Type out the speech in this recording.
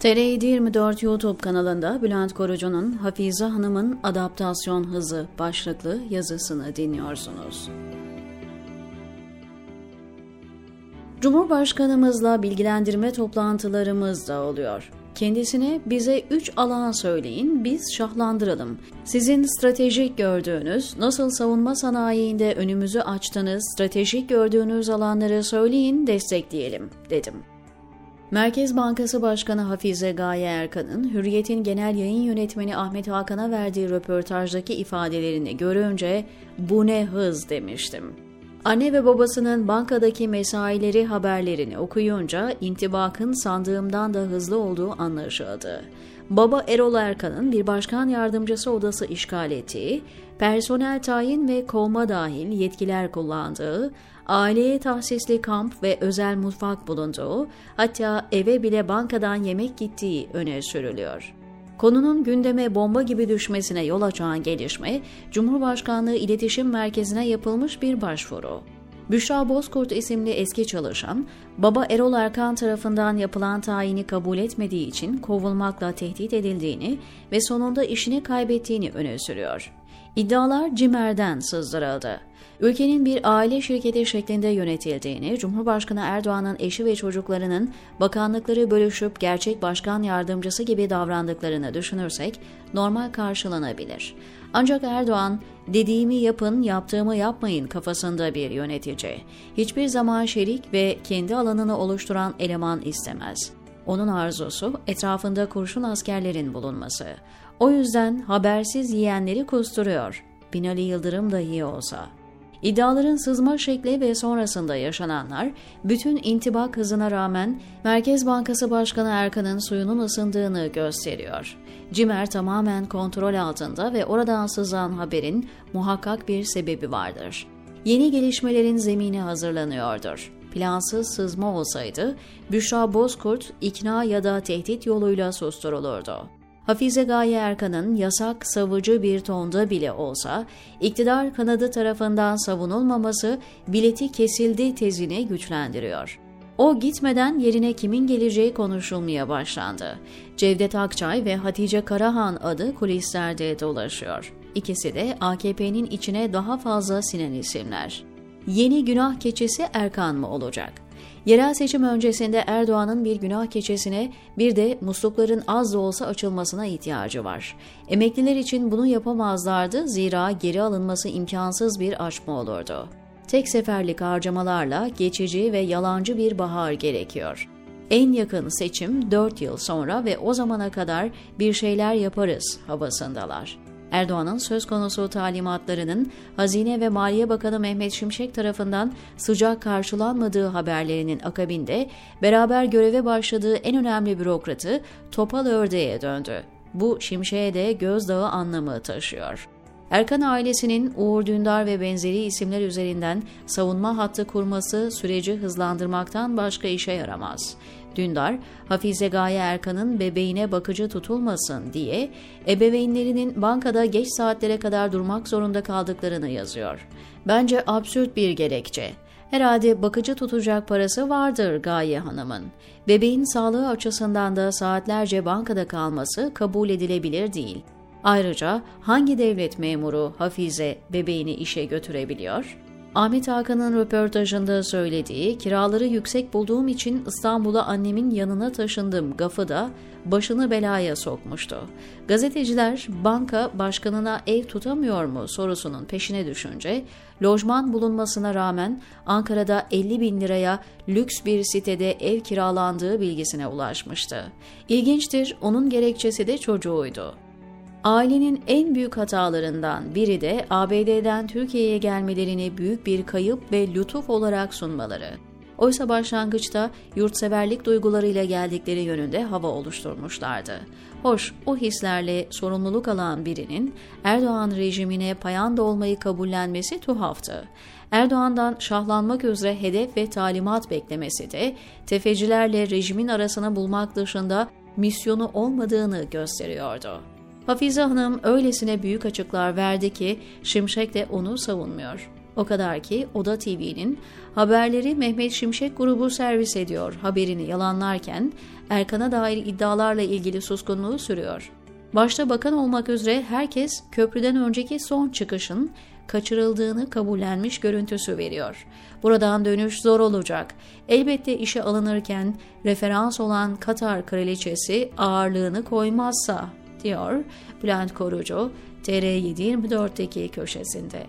tr 24 YouTube kanalında Bülent Korucu'nun Hafize Hanım'ın Adaptasyon Hızı başlıklı yazısını dinliyorsunuz. Cumhurbaşkanımızla bilgilendirme toplantılarımız da oluyor. Kendisine bize üç alan söyleyin, biz şahlandıralım. Sizin stratejik gördüğünüz, nasıl savunma sanayiinde önümüzü açtınız, stratejik gördüğünüz alanları söyleyin, destekleyelim, dedim. Merkez Bankası Başkanı Hafize Gaye Erkan'ın Hürriyet'in genel yayın yönetmeni Ahmet Hakan'a verdiği röportajdaki ifadelerini görünce bu ne hız demiştim. Anne ve babasının bankadaki mesaileri haberlerini okuyunca intibakın sandığımdan da hızlı olduğu anlaşıldı. Baba Erol Erkan'ın bir başkan yardımcısı odası işgal ettiği, personel tayin ve kovma dahil yetkiler kullandığı, aileye tahsisli kamp ve özel mutfak bulunduğu, hatta eve bile bankadan yemek gittiği öne sürülüyor. Konunun gündeme bomba gibi düşmesine yol açan gelişme, Cumhurbaşkanlığı İletişim Merkezi'ne yapılmış bir başvuru. Büşra Bozkurt isimli eski çalışan, baba Erol Erkan tarafından yapılan tayini kabul etmediği için kovulmakla tehdit edildiğini ve sonunda işini kaybettiğini öne sürüyor. İddialar CİMER'den sızdırıldı. Ülkenin bir aile şirketi şeklinde yönetildiğini, Cumhurbaşkanı Erdoğan'ın eşi ve çocuklarının bakanlıkları bölüşüp gerçek başkan yardımcısı gibi davrandıklarını düşünürsek normal karşılanabilir. Ancak Erdoğan, dediğimi yapın, yaptığımı yapmayın kafasında bir yönetici. Hiçbir zaman şerik ve kendi alanını oluşturan eleman istemez. Onun arzusu etrafında kurşun askerlerin bulunması. O yüzden habersiz yiyenleri kusturuyor. Binali Yıldırım da iyi olsa. İddiaların sızma şekli ve sonrasında yaşananlar bütün intibak hızına rağmen Merkez Bankası Başkanı Erkan'ın suyunun ısındığını gösteriyor. Cimer tamamen kontrol altında ve oradan sızan haberin muhakkak bir sebebi vardır. Yeni gelişmelerin zemini hazırlanıyordur. Plansız sızma olsaydı Büşra Bozkurt ikna ya da tehdit yoluyla susturulurdu. Hafize Gaye Erkan'ın yasak savıcı bir tonda bile olsa iktidar kanadı tarafından savunulmaması bileti kesildi tezini güçlendiriyor. O gitmeden yerine kimin geleceği konuşulmaya başlandı. Cevdet Akçay ve Hatice Karahan adı kulislerde dolaşıyor. İkisi de AKP'nin içine daha fazla sinen isimler. Yeni günah keçisi Erkan mı olacak? Yerel seçim öncesinde Erdoğan'ın bir günah keçesine bir de muslukların az da olsa açılmasına ihtiyacı var. Emekliler için bunu yapamazlardı zira geri alınması imkansız bir açma olurdu. Tek seferlik harcamalarla geçici ve yalancı bir bahar gerekiyor. En yakın seçim 4 yıl sonra ve o zamana kadar bir şeyler yaparız havasındalar. Erdoğan'ın söz konusu talimatlarının Hazine ve Maliye Bakanı Mehmet Şimşek tarafından sıcak karşılanmadığı haberlerinin akabinde beraber göreve başladığı en önemli bürokratı Topal Ördeğe döndü. Bu Şimşek'e de gözdağı anlamı taşıyor. Erkan ailesinin Uğur Dündar ve benzeri isimler üzerinden savunma hattı kurması süreci hızlandırmaktan başka işe yaramaz. Dündar, Hafize Gaye Erkan'ın bebeğine bakıcı tutulmasın diye ebeveynlerinin bankada geç saatlere kadar durmak zorunda kaldıklarını yazıyor. Bence absürt bir gerekçe. Herhalde bakıcı tutacak parası vardır Gaye Hanım'ın. Bebeğin sağlığı açısından da saatlerce bankada kalması kabul edilebilir değil. Ayrıca hangi devlet memuru Hafize bebeğini işe götürebiliyor? Ahmet Hakan'ın röportajında söylediği kiraları yüksek bulduğum için İstanbul'a annemin yanına taşındım gafı da başını belaya sokmuştu. Gazeteciler banka başkanına ev tutamıyor mu sorusunun peşine düşünce lojman bulunmasına rağmen Ankara'da 50 bin liraya lüks bir sitede ev kiralandığı bilgisine ulaşmıştı. İlginçtir onun gerekçesi de çocuğuydu. Ailenin en büyük hatalarından biri de ABD'den Türkiye'ye gelmelerini büyük bir kayıp ve lütuf olarak sunmaları. Oysa başlangıçta yurtseverlik duygularıyla geldikleri yönünde hava oluşturmuşlardı. Hoş, o hislerle sorumluluk alan birinin Erdoğan rejimine payanda olmayı kabullenmesi tuhaftı. Erdoğan'dan şahlanmak üzere hedef ve talimat beklemesi de tefecilerle rejimin arasını bulmak dışında misyonu olmadığını gösteriyordu. Hafize Hanım öylesine büyük açıklar verdi ki Şimşek de onu savunmuyor. O kadar ki Oda TV'nin haberleri Mehmet Şimşek grubu servis ediyor haberini yalanlarken Erkan'a dair iddialarla ilgili suskunluğu sürüyor. Başta bakan olmak üzere herkes köprüden önceki son çıkışın kaçırıldığını kabullenmiş görüntüsü veriyor. Buradan dönüş zor olacak. Elbette işe alınırken referans olan Katar kraliçesi ağırlığını koymazsa, diyor Bülent Korucu TR724'deki köşesinde.